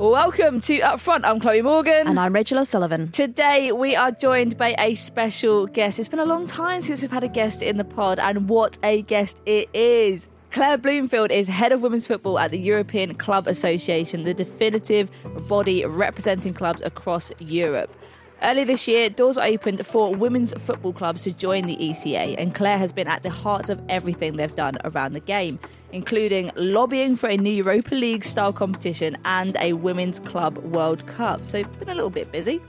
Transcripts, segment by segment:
Welcome to Upfront. I'm Chloe Morgan. And I'm Rachel O'Sullivan. Today we are joined by a special guest. It's been a long time since we've had a guest in the pod, and what a guest it is. Claire Bloomfield is head of women's football at the European Club Association, the definitive body representing clubs across Europe. Earlier this year, doors were opened for women's football clubs to join the ECA, and Claire has been at the heart of everything they've done around the game, including lobbying for a new Europa League style competition and a Women's Club World Cup. So, been a little bit busy.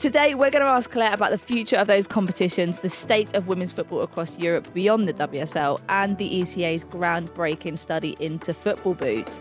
Today, we're going to ask Claire about the future of those competitions, the state of women's football across Europe beyond the WSL, and the ECA's groundbreaking study into football boots.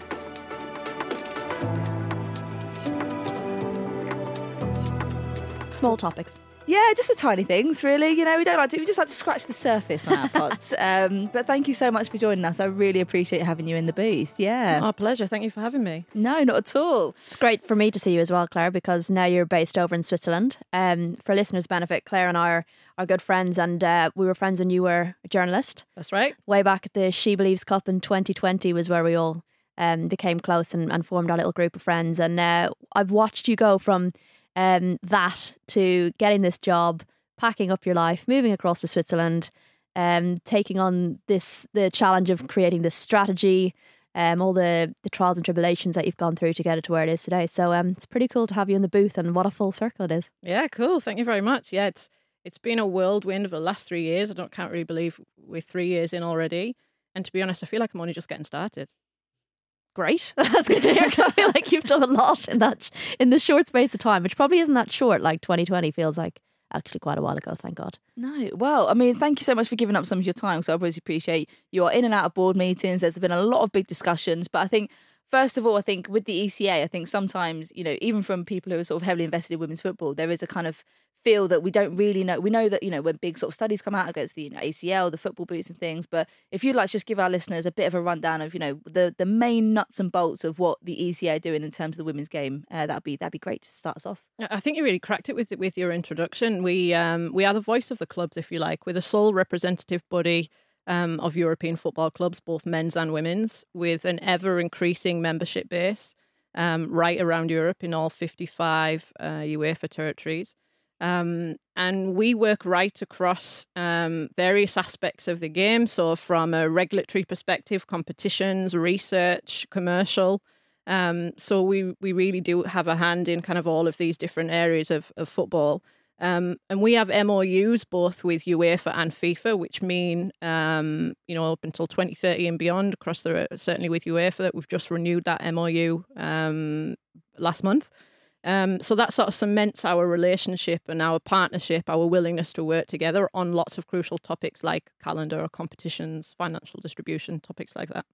Small topics. Yeah, just the tiny things, really. You know, we don't like to, we just like to scratch the surface on our pods. um, but thank you so much for joining us. I really appreciate having you in the booth. Yeah. Our pleasure. Thank you for having me. No, not at all. It's great for me to see you as well, Claire, because now you're based over in Switzerland. Um, for listeners' benefit, Claire and I are, are good friends, and uh, we were friends when you were a journalist. That's right. Way back at the She Believes Cup in 2020 was where we all um, became close and, and formed our little group of friends. And uh, I've watched you go from um, that to getting this job, packing up your life, moving across to Switzerland, um, taking on this the challenge of creating this strategy, um, all the the trials and tribulations that you've gone through to get it to where it is today. So um, it's pretty cool to have you in the booth, and what a full circle it is. Yeah, cool. Thank you very much. Yeah, it's it's been a whirlwind of the last three years. I don't can't really believe we're three years in already. And to be honest, I feel like I'm only just getting started great. That's good to hear because I feel like you've done a lot in that in the short space of time, which probably isn't that short. Like 2020 feels like actually quite a while ago. Thank God. No, well, I mean, thank you so much for giving up some of your time. So I really appreciate you are in and out of board meetings. There's been a lot of big discussions, but I think. First of all, I think with the ECA, I think sometimes, you know, even from people who are sort of heavily invested in women's football, there is a kind of feel that we don't really know. We know that you know when big sort of studies come out against the you know, ACL, the football boots and things. But if you'd like to just give our listeners a bit of a rundown of you know the the main nuts and bolts of what the ECA are doing in terms of the women's game, uh, that'd be that'd be great to start us off. I think you really cracked it with with your introduction. We um we are the voice of the clubs, if you like. We're the sole representative body. Um, of European football clubs, both men's and women's, with an ever increasing membership base um, right around Europe in all 55 uh, UEFA territories. Um, and we work right across um, various aspects of the game. So, from a regulatory perspective, competitions, research, commercial. Um, so, we, we really do have a hand in kind of all of these different areas of, of football. Um, and we have MOUs both with UEFA and FIFA, which mean, um, you know, up until 2030 and beyond, across the certainly with UEFA, that we've just renewed that MOU um, last month. Um, so that sort of cements our relationship and our partnership, our willingness to work together on lots of crucial topics like calendar or competitions, financial distribution, topics like that.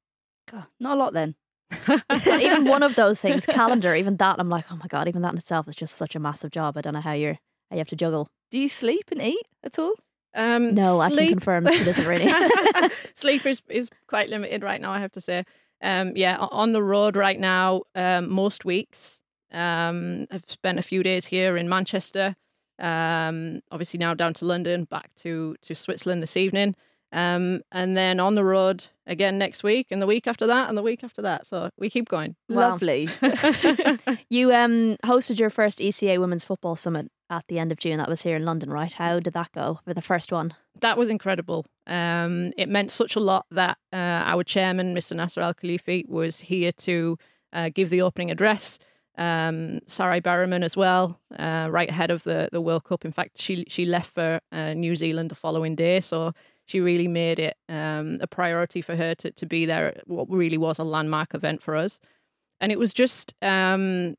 God, not a lot then. even one of those things, calendar, even that, I'm like, oh my god, even that in itself is just such a massive job. I don't know how you're how you have to juggle. Do you sleep and eat at all? Um, No, I can confirm she doesn't really. sleep is, is quite limited right now, I have to say. Um, yeah, on the road right now, um, most weeks. Um, I've spent a few days here in Manchester. Um, obviously now down to London, back to to Switzerland this evening. Um, and then on the road again next week, and the week after that, and the week after that. So we keep going. Wow. Lovely. you um hosted your first ECA Women's Football Summit at the end of June. That was here in London, right? How did that go for the first one? that was incredible. Um, it meant such a lot that uh, our chairman, Mr. Nasser Al-Khelaifi, was here to uh, give the opening address. Um, Sarina Wiegman as well, uh, right ahead of the, the World Cup. In fact, she she left for uh, New Zealand the following day, so she really made it um, a priority for her to, to be there. at What really was a landmark event for us, and it was just um,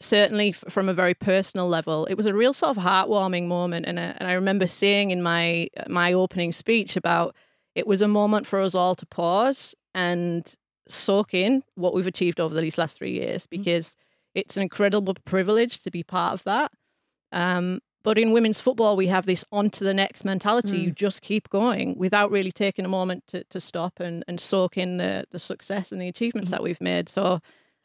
certainly f- from a very personal level, it was a real sort of heartwarming moment. And, uh, and I remember saying in my my opening speech about it was a moment for us all to pause and soak in what we've achieved over these last three years because it's an incredible privilege to be part of that. Um, but in women's football, we have this on to the next mentality. You just keep going without really taking a moment to, to stop and, and soak in the, the success and the achievements that we've made. So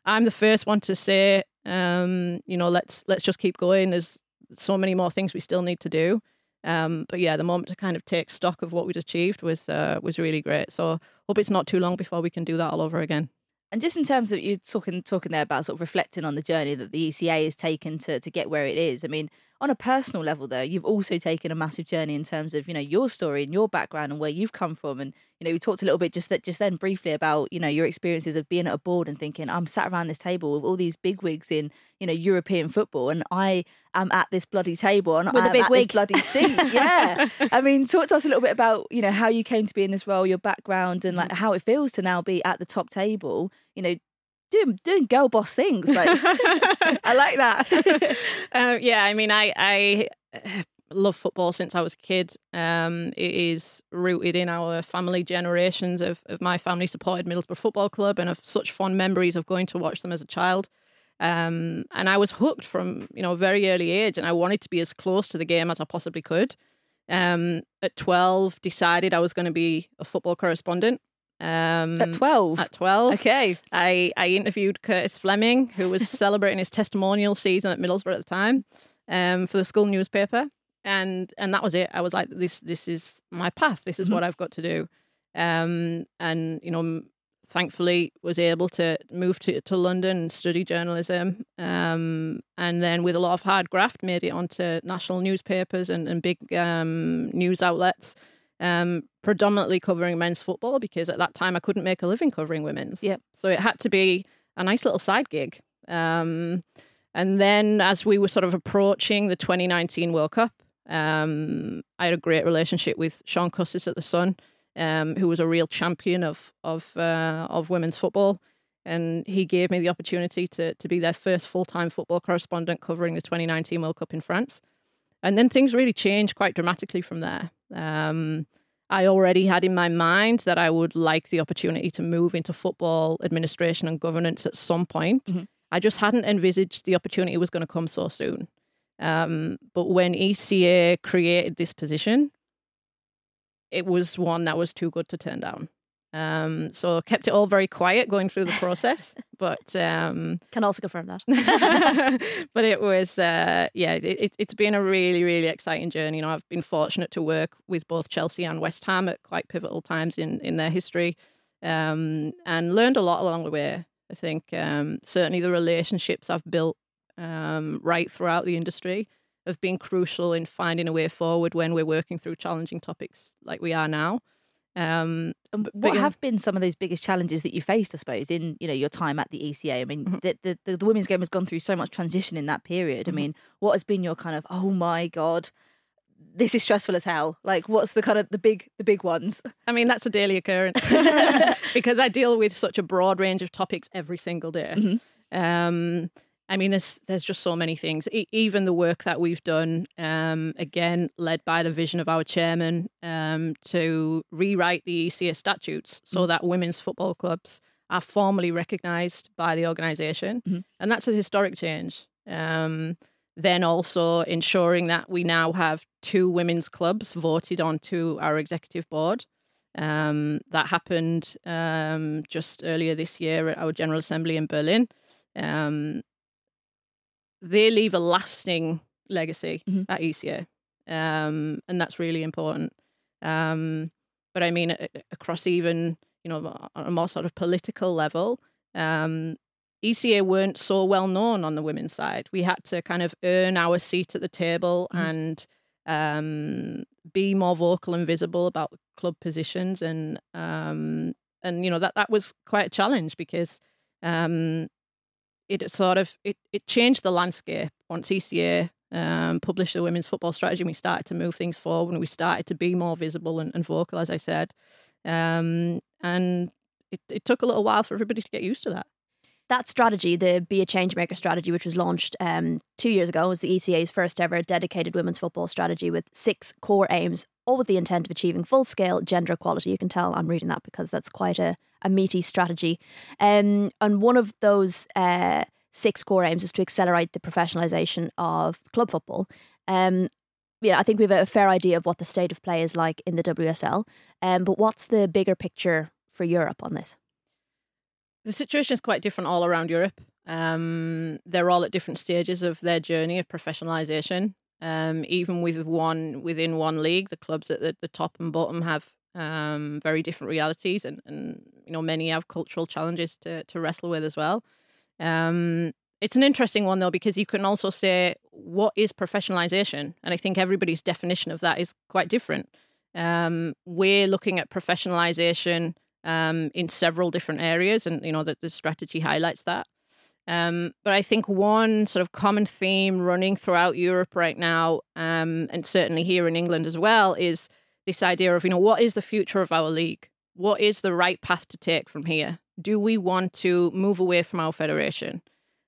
I'm the first one to say, um, you know, let's let's just keep going. There's so many more things we still need to do. Um, but yeah, the moment to kind of take stock of what we'd achieved was uh, was really great. So hope it's not too long before we can do that all over again. And just in terms of you talking talking there about sort of reflecting on the journey that the ECA has taken to to get where it is. I mean, on a personal level though, you've also taken a massive journey in terms of, you know, your story and your background and where you've come from. And, you know, we talked a little bit just that just then briefly about, you know, your experiences of being at a board and thinking, I'm sat around this table with all these big wigs in, you know, European football and I am at this bloody table and With a I'm big at wig. this bloody seat. Yeah. I mean, talk to us a little bit about, you know, how you came to be in this role, your background and like mm. how it feels to now be at the top table, you know, doing doing girl boss things. Like I like that. um, yeah, I mean, I I uh, love football since I was a kid. Um, it is rooted in our family generations of of my family supported Middlesbrough Football Club, and of such fond memories of going to watch them as a child. Um, and I was hooked from you know a very early age, and I wanted to be as close to the game as I possibly could. Um, at twelve, decided I was going to be a football correspondent. Um, at 12. At twelve, Okay. I, I interviewed Curtis Fleming, who was celebrating his testimonial season at Middlesbrough at the time, um, for the school newspaper, and and that was it. I was like, this this is my path. This is what I've got to do, um, and you know, thankfully was able to move to to London and study journalism, um, and then with a lot of hard graft, made it onto national newspapers and and big um, news outlets um, predominantly covering men's football because at that time I couldn't make a living covering women's. Yep. So it had to be a nice little side gig. Um, and then as we were sort of approaching the 2019 World Cup, um, I had a great relationship with Shaun Custis at the Sun, um, who was a real champion of of uh, of women's football. And he gave me the opportunity to to be their first full time football correspondent covering the 2019 World Cup in France. And then things really changed quite dramatically from there. Um, I already had in my mind that I would like the opportunity to move into football administration and governance at some point. I just hadn't envisaged the opportunity was going to come so soon. Um, but when ECA created this position, it was one that was too good to turn down. Um, so kept it all very quiet going through the process, but um, Can also confirm that. but it was uh, yeah it, it's been a really really exciting journey. You know i've been fortunate to work with both chelsea and west ham at quite pivotal times in in their history um, and learned a lot along the way. I think um, certainly the relationships i've built um, right throughout the industry have been crucial in finding a way forward when we're working through challenging topics like we are now um, And but what yeah. have been some of those biggest challenges that you faced, I suppose, in you know your time at the ECA? I mean, Mm-hmm. the, the, the the women's game has gone through so much transition in that period. I mean, what has been your kind of oh my god, this is stressful as hell? Like, what's the kind of the big the big ones? I mean, that's a daily occurrence because I deal with such a broad range of topics every single day. Um, I mean, there's there's just so many things. E- even the work that we've done, um, again, led by the vision of our chairman, um, to rewrite the ECA statutes so mm-hmm. that women's football clubs are formally recognised by the organisation, mm-hmm. and that's a historic change. Um, then also ensuring that we now have two women's clubs voted onto our executive board. Um, that happened um, just earlier this year at our General Assembly in Berlin. Um, they leave a lasting legacy mm-hmm. at ECA, um, and that's really important. Um, but I mean, across even you know on a more sort of political level, um, ECA weren't so well known on the women's side. We had to kind of earn our seat at the table mm. and um, be more vocal and visible about club positions, and um, and you know that that was quite a challenge because um, it sort of it, it changed the landscape once ECA um, published the women's football strategy. and We started to move things forward, and we started to be more visible and, and vocal, as I said. Um, and it, it took a little while for everybody to get used to that that strategy, the Be a Changemaker strategy, which was launched um, two years ago, was the ECA's first ever dedicated women's football strategy with six core aims, all with the intent of achieving full scale gender equality. You can tell I'm reading that because that's quite a, a meaty strategy. Um, and one of those uh, six core aims was to accelerate the professionalisation of club football. Um, yeah, I think we have a fair idea of what the state of play is like in the WSL. Um, but what's the bigger picture for Europe on this? The situation is quite different all around Europe. Um, they're all at different stages of their journey of professionalisation. Um, even with one within one league, the clubs at the, the top and bottom have um, very different realities, and, and you know many have cultural challenges to to wrestle with as well. Um, it's an interesting one though because you can also say what is professionalisation, and I think everybody's definition of that is quite different. Um, we're looking at professionalisation um, in several different areas, and you know that the strategy highlights that. Um, but I think one sort of common theme running throughout Europe right now, um, and certainly here in England as well, is this idea of you know what is the future of our league? What is the right path to take from here? Do we want to move away from our federation?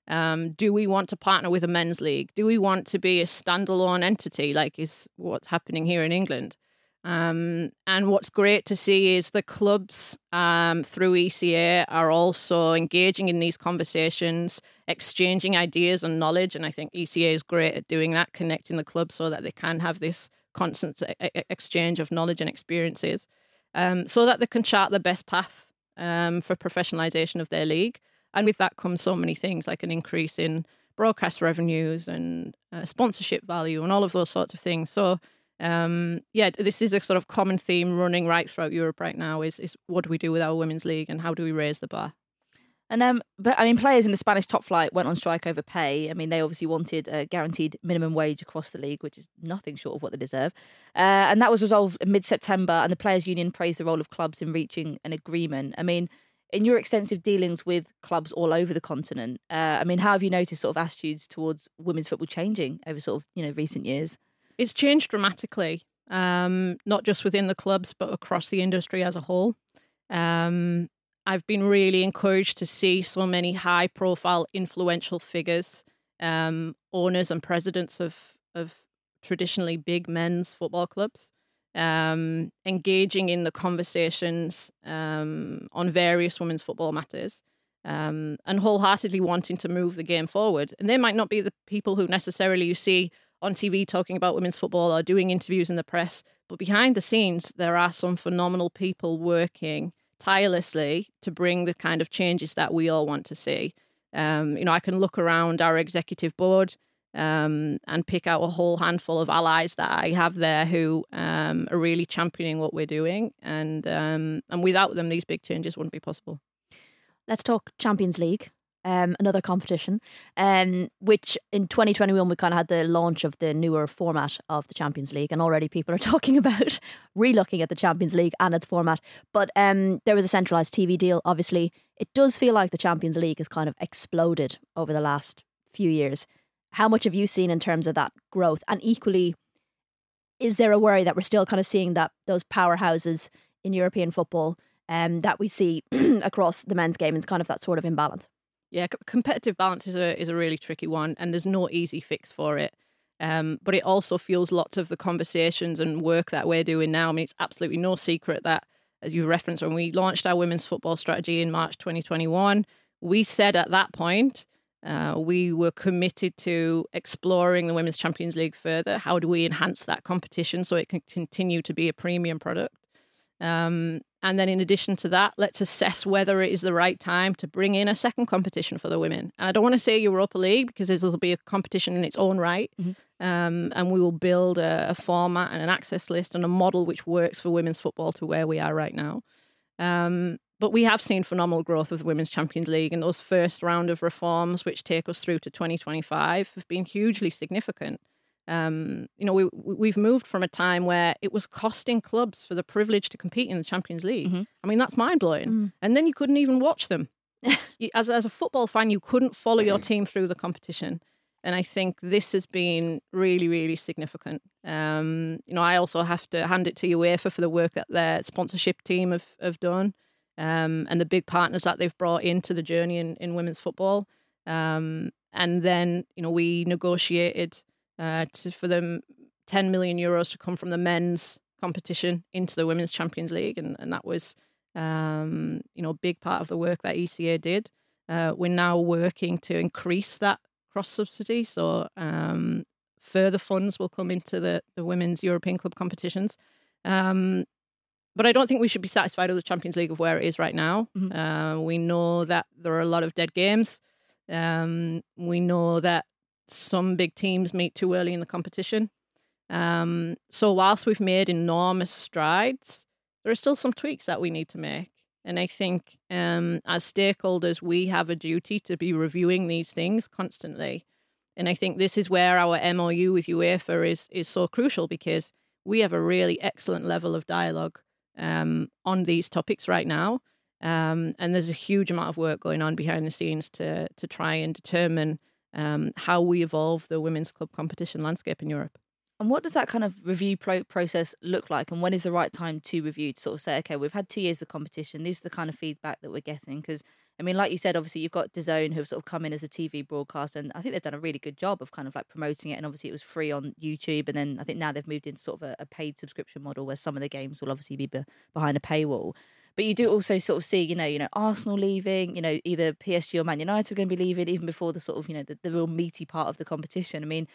Um, do we want to partner with a men's league? Do we want to be a standalone entity like is what's happening here in England? Um, and what's great to see is the clubs um, through ECA are also engaging in these conversations, exchanging ideas and knowledge. And I think ECA is great at doing that, connecting the clubs so that they can have this constant exchange of knowledge and experiences, um, so that they can chart the best path um, for professionalisation of their league. And with that comes so many things like an increase in broadcast revenues and uh, sponsorship value and all of those sorts of things. So um, yeah, this is a sort of common theme running right throughout Europe right now. Is is what do we do with our women's league and how do we raise the bar? And um, but I mean, players in the Spanish top flight went on strike over pay. I mean, they obviously wanted a guaranteed minimum wage across the league, which is nothing short of what they deserve. Uh, and that was resolved in mid September. And the players' union praised the role of clubs in reaching an agreement. I mean, in your extensive dealings with clubs all over the continent, uh, I mean, how have you noticed sort of attitudes towards women's football changing over sort of you know recent years? It's changed dramatically, um, not just within the clubs, but across the industry as a whole. Um, I've been really encouraged to see so many high profile, influential figures, um, owners and presidents of, of traditionally big men's football clubs, um, engaging in the conversations um, on various women's football matters. Um, and wholeheartedly wanting to move the game forward. And they might not be the people who necessarily you see on TV talking about women's football or doing interviews in the press. But behind the scenes, there are some phenomenal people working tirelessly to bring the kind of changes that we all want to see. Um, you know, I can look around our executive board um, and pick out a whole handful of allies that I have there who um, are really championing what we're doing, and um, and without them, these big changes wouldn't be possible. Let's talk Champions League um, another competition, um, which in 2021 we kind of had the launch of the newer format of the Champions League, and already people are talking about relooking at the Champions League and its format. But um, there was a centralised TV deal. Obviously, it does feel like the Champions League has kind of exploded over the last few years. How much have you seen in terms of that growth? And equally, is there a worry that we're still kind of seeing that those powerhouses in European football um, that we see across the men's game is kind of that sort of imbalance? Yeah, competitive balance is a is a really tricky one, and there's no easy fix for it. Um, but it also fuels lots of the conversations and work that we're doing now. I mean, it's absolutely no secret that, as you referenced, when we launched our women's football strategy in March 2021, we said at that point uh, we were committed to exploring the Women's Champions League further. How do we enhance that competition so it can continue to be a premium product? Um, and then, in addition to that, let's assess whether it is the right time to bring in a second competition for the women. And I don't want to say Europa League because this will be a competition in its own right. Mm-hmm. Um, and we will build a, a, format and an access list and a model which works for women's football to where we are right now. Um, but we have seen phenomenal growth of the Women's Champions League, and those first round of reforms, which take us through to 2025, have been hugely significant. Um, you know, we we've moved from a time where it was costing clubs for the privilege to compete in the Champions League. Mm-hmm. I mean, that's mind blowing. Mm. And then you couldn't even watch them. as as a football fan, you couldn't follow your team through the competition. And I think this has been really, really significant. Um, you know, I also have to hand it to UEFA for the work that their sponsorship team have, have done um, and the big partners that they've brought into the journey in, in women's football. Um, and then, you know, we negotiated uh, to, for them 10 million euros to come from the men's competition into the Women's Champions League. And, and that was, um, you know, a big part of the work that ECA did. Uh, we're now working to increase that cross subsidy. So um, further funds will come into the, the women's European club competitions. Um, but I don't think we should be satisfied with the Champions League of where it is right now. Mm-hmm. Uh, we know that there are a lot of dead games. Um, we know that some big teams meet too early in the competition. Um, so whilst we've made enormous strides, there are still some tweaks that we need to make. And I think um, as stakeholders, we have a duty to be reviewing these things constantly. And I think this is where our MOU with UEFA is is so crucial because we have a really excellent level of dialogue um, on these topics right now. Um, and there's a huge amount of work going on behind the scenes to to try and determine um, how we evolve the women's club competition landscape in Europe. And what does that kind of review pro- process look like? And when is the right time to review to sort of say, okay, we've had two years of competition. These are the kind of feedback that we're getting. Because, I mean, like you said, obviously you've got DAZN who have sort of come in as a TV broadcaster. And I think they've done a really good job of kind of like promoting it. And obviously it was free on YouTube. And then I think now they've moved into sort of a, a paid subscription model where some of the games will obviously be, be behind a paywall. But you do also sort of see, you know, you know, Arsenal leaving, you know, either PSG or Man United are going to be leaving even before the sort of, you know, the, the real meaty part of the competition. I mean,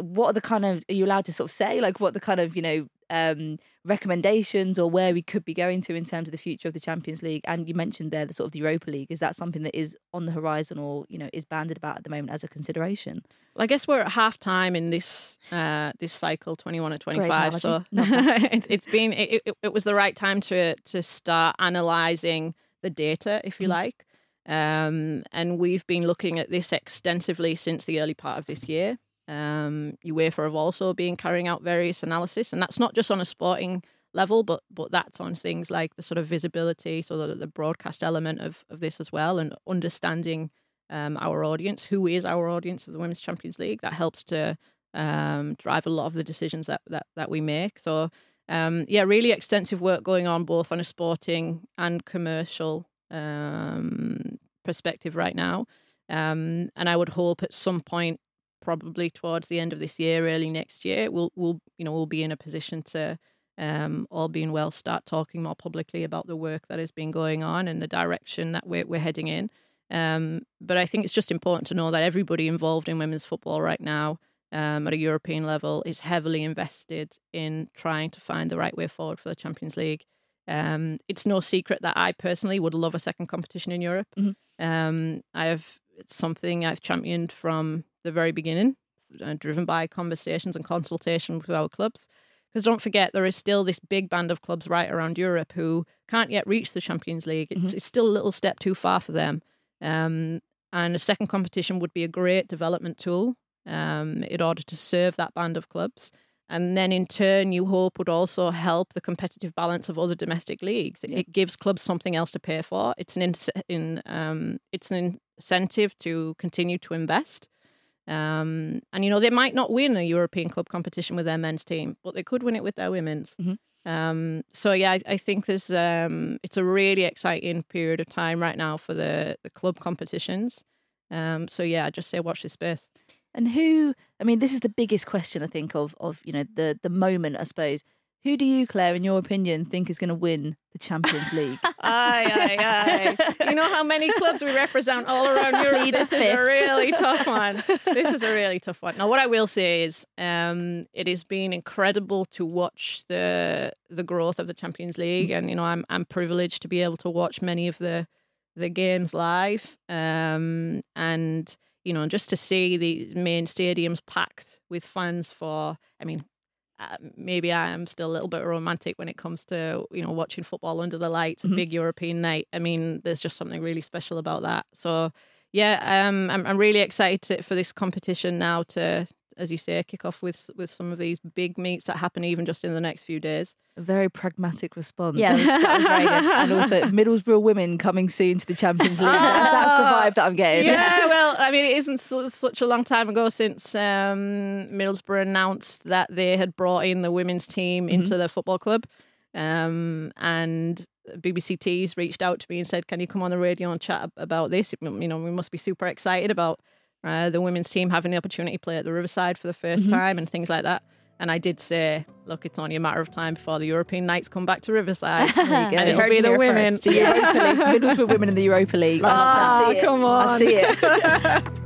what are the kind of are you allowed to sort of say like what the kind of you know um, recommendations or where we could be going to in terms of the future of the Champions League? And you mentioned there the sort of the Europa League. Is that something that is on the horizon or you know is banded about at the moment as a consideration? Well, I guess we're at half time in this uh, this cycle, twenty one to twenty five. So it, has been it, it, it, was the right time to to start analysing the data, if you mm. like. Um, and we've been looking at this extensively since the early part of this year. Um, UEFA have also been carrying out various analysis, and that's not just on a sporting level, but but that's on things like the sort of visibility, so the, the broadcast element of, of this as well, and understanding um, our audience, who is our audience of the Women's Champions League. That helps to um, drive a lot of the decisions that that, that we make. So um, yeah, really extensive work going on both on a sporting and commercial um, perspective right now. Um, and I would hope at some point probably towards the end of this year, early next year, we'll we'll you know we'll be in a position to um, all being well start talking more publicly about the work that has been going on and the direction that we're we're heading in. Um, but I think it's just important to know that everybody involved in women's football right now um, at a European level is heavily invested in trying to find the right way forward for the Champions League. Um, it's no secret that I personally would love a second competition in Europe. Mm-hmm. Um, I have it's something I've championed from the very beginning, uh, driven by conversations and consultation with our clubs. Because don't forget, there is still this big band of clubs right around Europe who can't yet reach the Champions League. It's, mm-hmm. it's still a little step too far for them. Um, and a second competition would be a great development tool um, in order to serve that band of clubs. And then in turn, you hope would also help the competitive balance of other domestic leagues. It, it gives clubs something else to pay for. It's an in, in um, it's an incentive to continue to invest. Um, and you know they might not win a European club competition with their men's team, but they could win it with their women's. Mm-hmm. Um, so yeah, I, I think there's um, it's a really exciting period of time right now for the, the club competitions. Um, so yeah, I just say watch this space. And who? I mean, this is the biggest question I think of of you know the the moment I suppose. Who do you, Claire, in your opinion, think is going to win the Champions League? aye, aye, aye. You know how many clubs we represent all around Europe? This is a really tough one. This is a really tough one. Now, what I will say is, um, it has been incredible to watch the the growth of the Champions League, and you know, I'm I'm privileged to be able to watch many of the the games live, um, and you know, just to see the main stadiums packed with fans for, I mean, uh, maybe I am still a little bit romantic when it comes to you know watching football under the lights, a mm-hmm. big European night. I mean, there's just something really special about that. So yeah, um, I'm I'm really excited for this competition now to as you say, kick off with with some of these big meets that happen even just in the next few days. A very pragmatic response. Yeah, that was very good. and also Middlesbrough women coming soon to the Champions League. That's the vibe that I'm getting. Yeah, well, I mean, it isn't such a long time ago since um, Middlesbrough announced that they had brought in the women's team into mm-hmm. the football club. Um, and BBC Tees reached out to me and said, "Can you come on the radio and chat about this? You know, we must be super excited about uh, the women's team having the opportunity to play at the Riverside for the 1st mm-hmm. time and things like that. And I did say, look, it's only a matter of time before the European nights come back to Riverside. and it'll be the women. The Europa League. Middlesbrough women in the Europa League. Oh, I come on. I see it.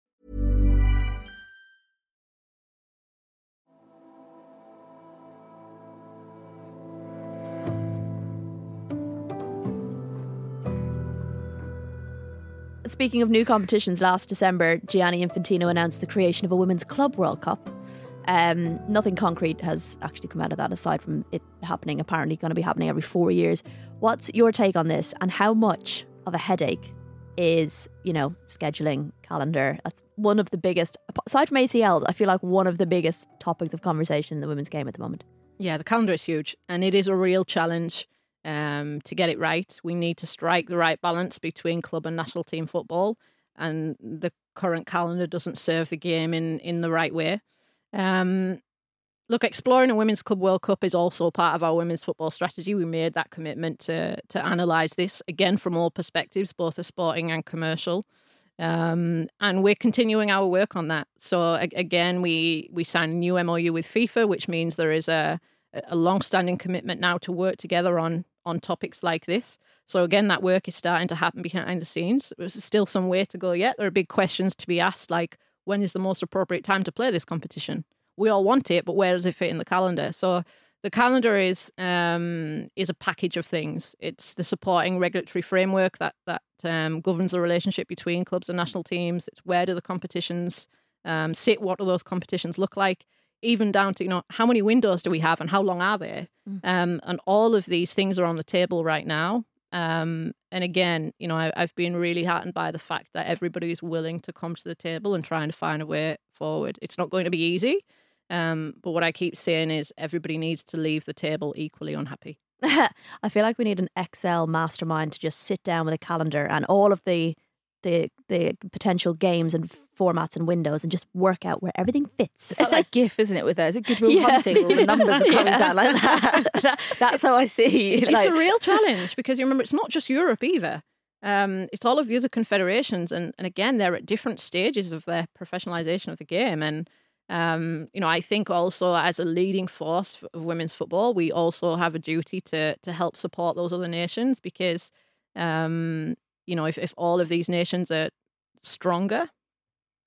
Speaking of new competitions, last December, Gianni Infantino announced the creation of a Women's Club World Cup. Um, nothing concrete has actually come out of that aside from it happening, apparently going to be happening every four years. What's your take on this and how much of a headache is, you know, scheduling, calendar? That's one of the biggest, aside from ACL, I feel like one of the biggest topics of conversation in the women's game at the moment. Yeah, the calendar is huge and it is a real challenge um, to get it right, we need to strike the right balance between club and national team football, and the current calendar doesn't serve the game in in the right way. Um, look, exploring a women's club World Cup is also part of our women's football strategy. We made that commitment to to analyse this again from all perspectives, both the sporting and commercial. Um, and we're continuing our work on that. So again, we we signed a new MOU with FIFA, which means there is a a long-standing commitment now to work together on on topics like this. So again, that work is starting to happen behind the scenes. There's still some way to go yet. There are big questions to be asked, like when is the most appropriate time to play this competition? We all want it, but where does it fit in the calendar? So the calendar is um, is a package of things. It's the supporting regulatory framework that that um, governs the relationship between clubs and national teams. It's where do the competitions um, sit? What do those competitions look like? Even down to you know how many windows do we have and how long are they? Mm. um, and all of these things are on the table right now. Um, and again you know I, i've been really heartened by the fact that everybody is willing to come to the table and trying to find a way forward. It's not going to be easy um, but what i keep saying is everybody needs to leave the table equally unhappy. I feel like we need an Excel mastermind to just sit down with a calendar and all of the the the potential games and formats and windows and just work out where everything fits. It's not like that GIF, isn't it? With her, is it Goodwill Yeah. Hunting? All the numbers are coming Yeah. down like that. That- That's how I see. It. It's like- a real challenge because you remember it's not just Europe either. Um, it's all of the other confederations, and, and again, they're at different stages of their professionalization of the game. And um, you know, I think also as a leading force of women's football, we also have a duty to to help support those other nations because um, you know, if if all of these nations are stronger,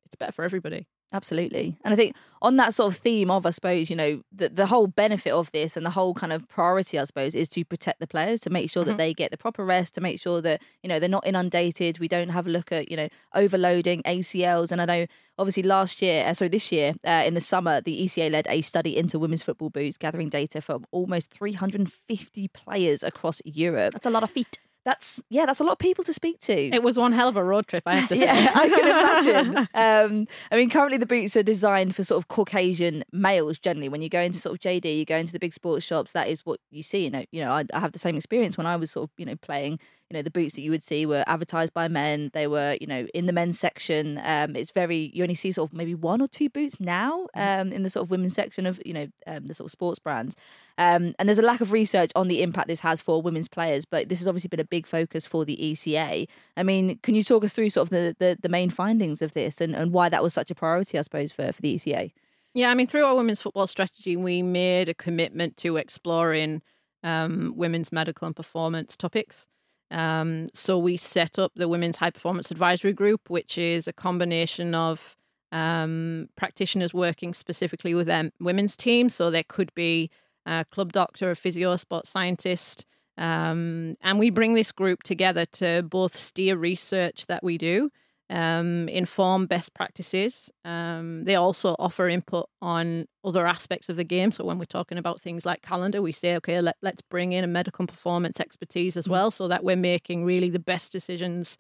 it's better for everybody. Absolutely. And I think on that sort of theme of, I suppose, you know, the, the whole benefit of this and the whole kind of priority, I suppose, is to protect the players, to make sure that Mhm. they get the proper rest, to make sure that, you know, they're not inundated. We don't have a look at, you know, overloading ACLs. And I know, obviously, last year, uh, sorry, this year, uh, in the summer, the ECA led a study into women's football boots, gathering data from almost 350 players across Europe. That's a lot of feet. That's, yeah, that's a lot of people to speak to. It was one hell of a road trip, I have to say. Yeah, I can imagine. Um, I mean, currently the boots are designed for sort of Caucasian males. Generally, when you go into sort of JD, you go into the big sports shops. That is what you see. You know, you know, I, I have the same experience when I was sort of you know playing. You know, the boots that you would see were advertised by men. They were you know in the men's section. Um, it's very you only see sort of maybe one or two boots now um, in the sort of women's section of you know um, the sort of sports brands. Um, and there's a lack of research on the impact this has for women's players, but this has obviously been a big focus for the ECA. I mean, can you talk us through sort of the, the, the main findings of this and, and why that was such a priority, I suppose, for, for the ECA? Yeah, I mean, through our women's football strategy, we made a commitment to exploring um, women's medical and performance topics. Um, so we set up the Women's High Performance Advisory Group, which is a combination of um, practitioners working specifically with their women's teams. So there could be a club doctor, a physio, sports scientist. Um, and we bring this group together to both steer research that we do, um, inform best practices. Um, they also offer input on other aspects of the game. So when we're talking about things like calendar, we say, okay, let, let's bring in a medical performance expertise as well, so that we're making really the best decisions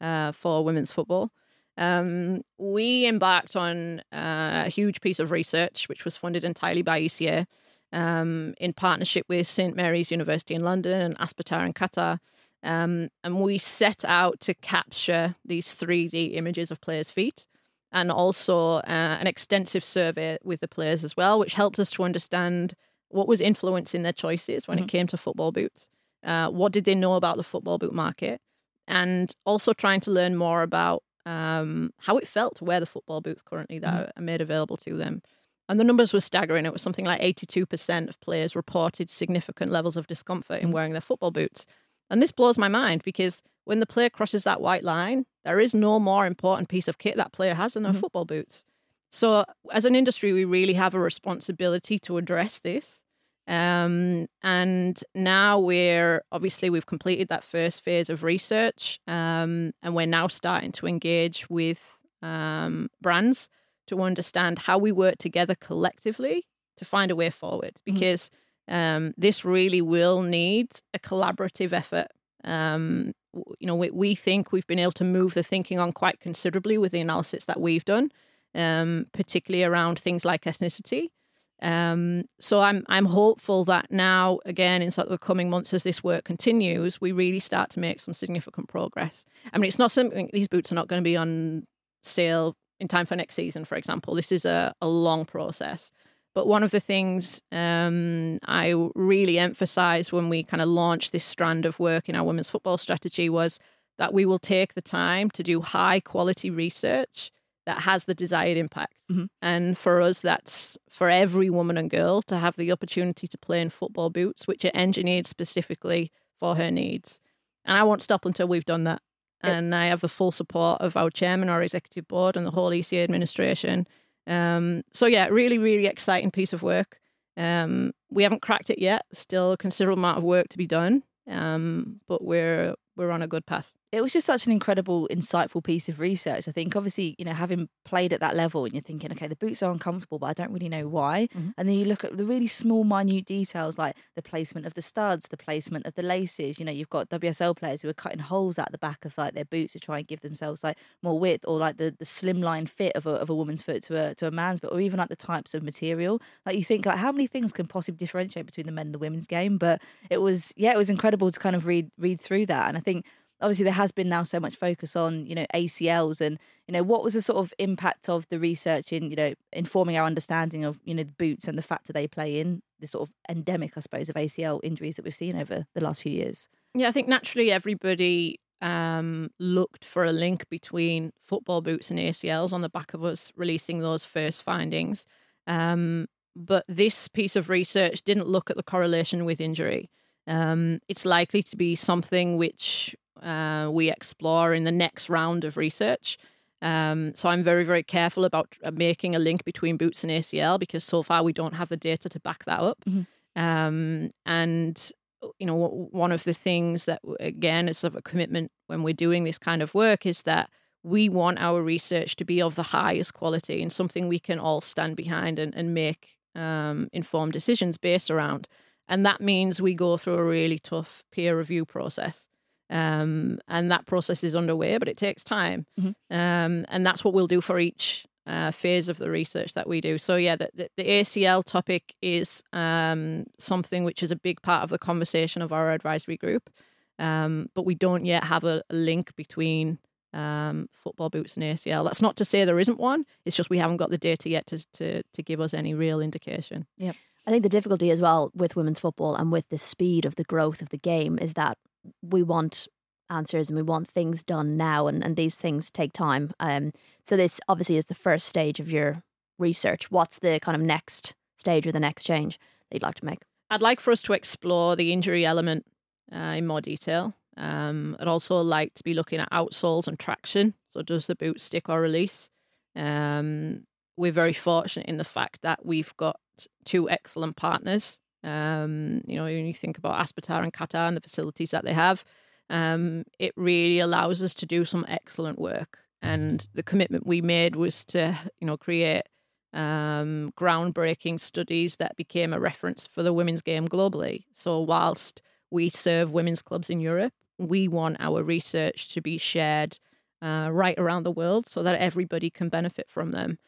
uh, for women's football. Um, we embarked on uh, a huge piece of research, which was funded entirely by ECA, um, in partnership with St Mary's University in London and Aspetar in Qatar. Um, and we set out to capture these 3D images of players' feet and also uh, an extensive survey with the players as well, which helped us to understand what was influencing their choices when it came to football boots. Uh, what did they know about the football boot market? And also trying to learn more about um, how it felt to wear the football boots currently that are made available to them. And the numbers were staggering. It was something like 82% of players reported significant levels of discomfort in wearing their football boots. And this blows my mind because when the player crosses that white line, there is no more important piece of kit that player has than their football boots. So, as an industry, we really have a responsibility to address this. Um, and now we're obviously we've completed that first phase of research, um, and we're now starting to engage with um, brands to understand how we work together collectively to find a way forward. Because um, this really will need a collaborative effort. Um, you know, we, we think we've been able to move the thinking on quite considerably with the analysis that we've done, um, particularly around things like ethnicity. Um, so I'm I'm hopeful that now, again, in sort of the coming months as this work continues, we really start to make some significant progress. I mean, it's not something these boots are not going to be on sale in time for next season, for example. This is a, a long process. But one of the things um, I really emphasized when we kind of launched this strand of work in our women's football strategy was that we will take the time to do high quality research that has the desired impact. And for us, that's for every woman and girl to have the opportunity to play in football boots, which are engineered specifically for her needs. And I won't stop until we've done that. And I have the full support of our chairman, our executive board, and the whole ECA administration. Um, so yeah, really, really exciting piece of work. Um, we haven't cracked it yet. Still a considerable amount of work to be done, um, but we're we're on a good path. It was just such an incredible, insightful piece of research. I think, obviously, you know, having played at that level and you're thinking, okay, the boots are uncomfortable, but I don't really know why. Mm-hmm. And then you look at the really small, minute details like the placement of the studs, the placement of the laces. You know, you've got WSL players who are cutting holes out the back of like their boots to try and give themselves like more width or like the, the slimline fit of a, of a woman's foot to a, to a man's but or even like the types of material. Like you think, like, how many things can possibly differentiate between the men and the women's game? But it was, yeah, it was incredible to kind of read, read through that. And I think, obviously there has been now so much focus on you know ACLs and you know what was the sort of impact of the research in you know informing our understanding of you know the boots and the factor they play in the sort of endemic I suppose of ACL injuries that we've seen over the last few years. Yeah, I think naturally everybody um, looked for a link between football boots and ACLs on the back of us releasing those first findings. Um, but this piece of research didn't look at the correlation with injury. Um, it's likely to be something which uh, we explore in the next round of research. Um, so I'm very, very careful about uh, making a link between boots and ACL because so far we don't have the data to back that up. Um, and you know, one of the things that again is of a commitment when we're doing this kind of work is that we want our research to be of the highest quality and something we can all stand behind and, and make um, informed decisions based around. And that means we go through a really tough peer review process. Um, and that process is underway, but it takes time. Um, and that's what we'll do for each uh, phase of the research that we do. So, yeah, the, the, the ACL topic is um, something which is a big part of the conversation of our advisory group. Um, but we don't yet have a, a link between um, football boots and ACL. That's not to say there isn't one. It's just we haven't got the data yet to to, to give us any real indication. Yeah. I think the difficulty as well with women's football and with the speed of the growth of the game is that we want answers and we want things done now and, and these things take time. Um, so this obviously is the first stage of your research. What's the kind of next stage or the next change that you'd like to make? I'd like for us to explore the injury element uh, in more detail. Um, I'd also like to be looking at outsoles and traction. So, does the boot stick or release? Um, we're very fortunate in the fact that we've got two excellent partners. Um, you know, when you think about Aspetar and Qatar and the facilities that they have, um, it really allows us to do some excellent work. And the commitment we made was to, you know, create um, groundbreaking studies that became a reference for the women's game globally. So, whilst we serve women's clubs in Europe, we want our research to be shared uh, right around the world so that everybody can benefit from them.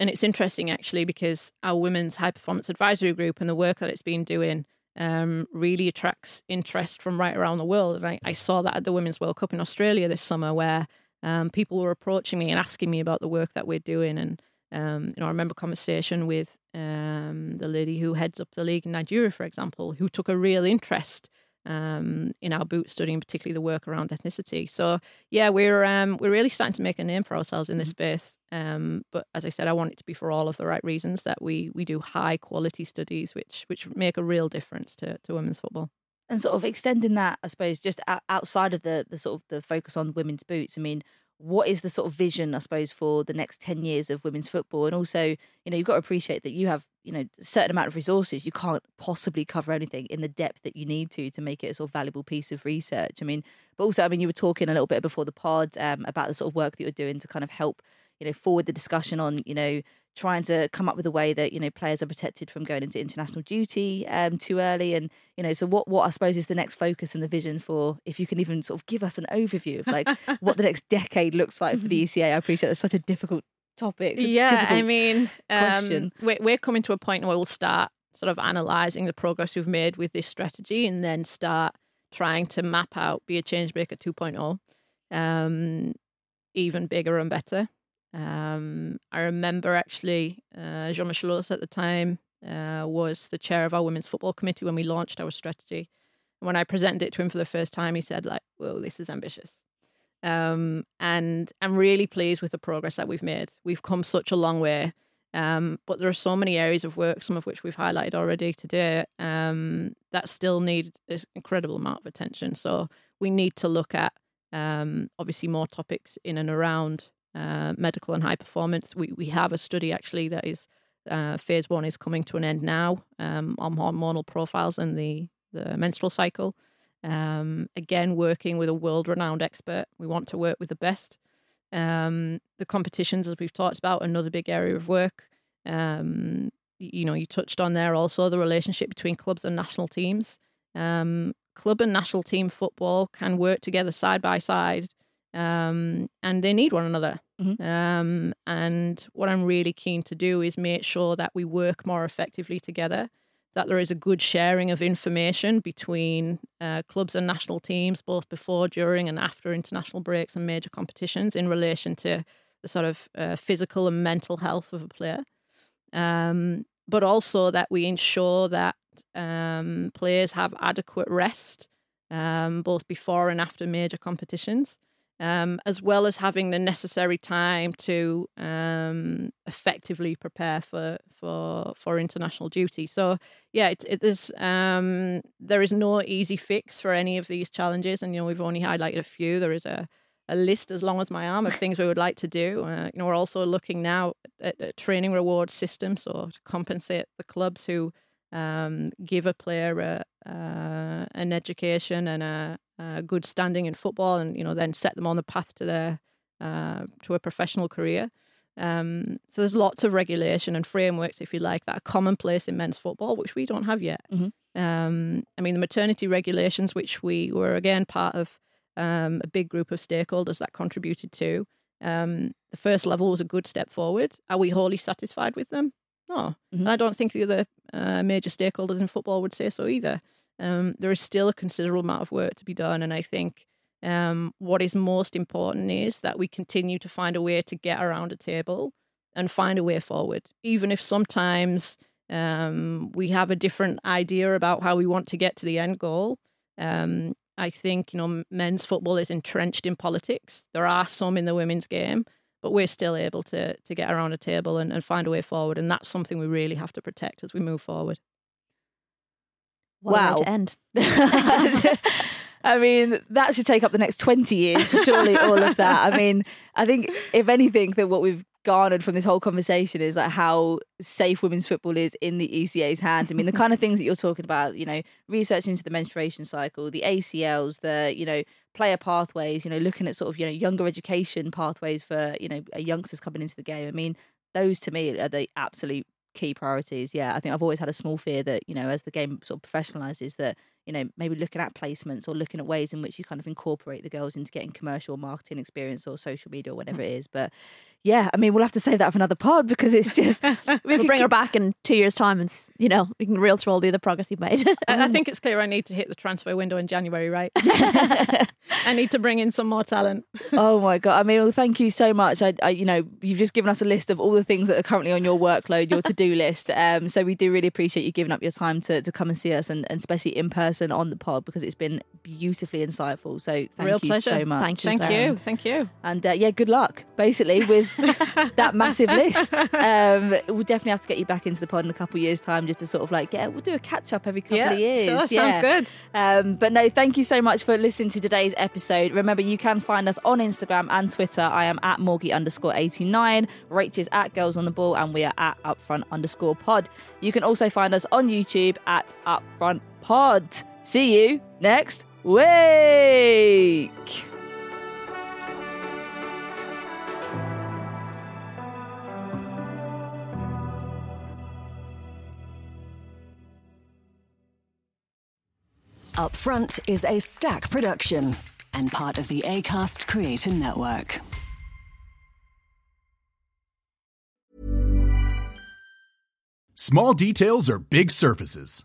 And it's interesting actually because our women's high performance advisory group and the work that it's been doing um, really attracts interest from right around the world. And I, I saw that at the Women's World Cup in Australia this summer, where um, people were approaching me and asking me about the work that we're doing. And um, you know, I remember a conversation with um, the lady who heads up the league in Nigeria, for example, who took a real interest um, in our boot studying particularly the work around ethnicity. So yeah, we're um, we're really starting to make a name for ourselves in this space. Um, but as I said, I want it to be for all of the right reasons that we we do high quality studies, which which make a real difference to to women's football. and sort of extending that, I suppose, just outside of the the sort of the focus on women's boots. I mean, what is the sort of vision, I suppose, for the next ten years of women's football? And also, you know, you've got to appreciate that you have, you know, a certain amount of resources. You can't possibly cover anything in the depth that you need to to make it a sort of valuable piece of research. I mean, but also, I mean, you were talking a little bit before the pod um, about the sort of work that you're doing to kind of help, you know, forward the discussion on, you know, trying to come up with a way that you know players are protected from going into international duty um, too early and you know so what what I suppose is the next focus and the vision for if you can even sort of give us an overview of like what the next decade looks like for the ECA I appreciate that's such a difficult topic Yeah, I mean, question. um, we're, we're coming to a point where we'll start sort of analysing the progress we've made with this strategy and then start trying to map out Be a change maker 2.0 um, even bigger and better. Um, I remember actually uh, Jean Michel at the time uh, was the chair of our women's football committee when we launched our strategy. And when I presented it to him for the first time, he said, like, whoa, this is ambitious. Um, and I'm really pleased with the progress that we've made. We've come such a long way. Um, but there are so many areas of work, some of which we've highlighted already today, um, that still need an incredible amount of attention. So we need to look at um, obviously more topics in and around uh, medical and high performance. We we have a study actually that is uh, phase one is coming to an end now um, on hormonal profiles and the the menstrual cycle. Um, again, working with a world renowned expert. We want to work with the best. Um, the competitions, as we've talked about, another big area of work. Um, you know, you touched on there also the relationship between clubs and national teams. Um, club and national team football can work together side by side, um, and they need one another. Mhm. Um, and what I'm really keen to do is make sure that we work more effectively together, that there is a good sharing of information between uh, clubs and national teams, both before, during, and after international breaks and major competitions in relation to the sort of uh, physical and mental health of a player. Um, but also that we ensure that um, players have adequate rest um, both before and after major competitions, um, as well as having the necessary time to um, effectively prepare for for for international duty. So yeah, it, it is um, there is no easy fix for any of these challenges, and you know we've only highlighted a few. There is a a list as long as my arm of things we would like to do. Uh, you know, we're also looking now at a training reward systems, so to compensate the clubs who um, give a player a, uh, an education and a, a good standing in football, and you know, then set them on the path to their uh, to a professional career. Um, so there's lots of regulation and frameworks, if you like, that are commonplace in men's football, which we don't have yet. Mhm. Um, I mean, the maternity regulations, which we were again part of um, a big group of stakeholders that contributed to. Um, the first level was a good step forward. Are we wholly satisfied with them? No. Mhm. And I don't think the other uh, major stakeholders in football would say so either. Um, there is still a considerable amount of work to be done. And I think um, what is most important is that we continue to find a way to get around a table and find a way forward, even if sometimes um, we have a different idea about how we want to get to the end goal. Um, I think you know men's football is entrenched in politics. There are some in the women's game, but we're still able to to get around a table and, and find a way forward, and that's something we really have to protect as we move forward. What Wow. to end. I mean, that should take up the next 20 years, surely, all of that. I mean, I think, if anything, that what we've garnered from this whole conversation is like how safe women's football is in the ECA's hands. I mean, the kind of things that you're talking about, you know, research into the menstruation cycle, the ACLs, the, you know, player pathways, you know, looking at sort of, you know, younger education pathways for, you know, youngsters coming into the game. I mean, those to me are the absolute key priorities. Yeah, I think I've always had a small fear that, you know, as the game sort of professionalizes, that, you know, maybe looking at placements or looking at ways in which you kind of incorporate the girls into getting commercial marketing experience or social media or whatever it is. But yeah, I mean, we'll have to save that for another pod because it's just. we We'll could bring her back in two years' time and, you know, we can reel through all the other progress you've made. I, I think it's clear I need to hit the transfer window in January, right? I need to bring in some more talent. oh my god! I mean, well, thank you so much. I, I, you know, you've just given us a list of all the things that are currently on your workload, your to-do list. Um, so we do really appreciate you giving up your time to, to come and see us, and, and especially in person on the pod because it's been beautifully insightful. So thank Real you pleasure. so much. Thank you, Thank Claire. you. Thank you. And uh, yeah, good luck, basically, with that massive list. Um, we'll definitely have to get you back into the pod in a couple of years' time just to sort of like, yeah, we'll do a catch up every couple Yeah, of years. sure, sounds good. Um, but no, thank you so much for listening to today's episode. Remember, you can find us on Instagram and Twitter. I am at Morgie underscore 89. Rach is at Girls on the Ball, and we are at Upfront underscore pod. You can also find us on YouTube at Upfront Pod. See you next week. Upfront is Acast production and part of the ACAST Creator Network. Small details are big surfaces.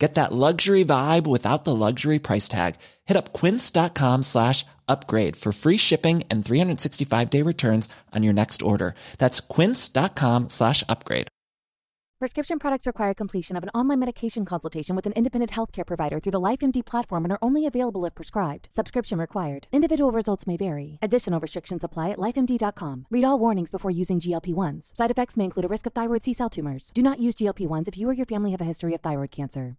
Get that luxury vibe without the luxury price tag. Hit up quince.com slash upgrade for free shipping and 365 day returns on your next order. That's quince.com slash upgrade. Prescription products require completion of an online medication consultation with an independent healthcare provider through the LifeMD platform and are only available if prescribed. Subscription required. Individual results may vary. Additional restrictions apply at lifemd.com. Read all warnings before using GLP 1s. Side effects may include a risk of thyroid C cell tumors. Do not use GLP 1s if you or your family have a history of thyroid cancer.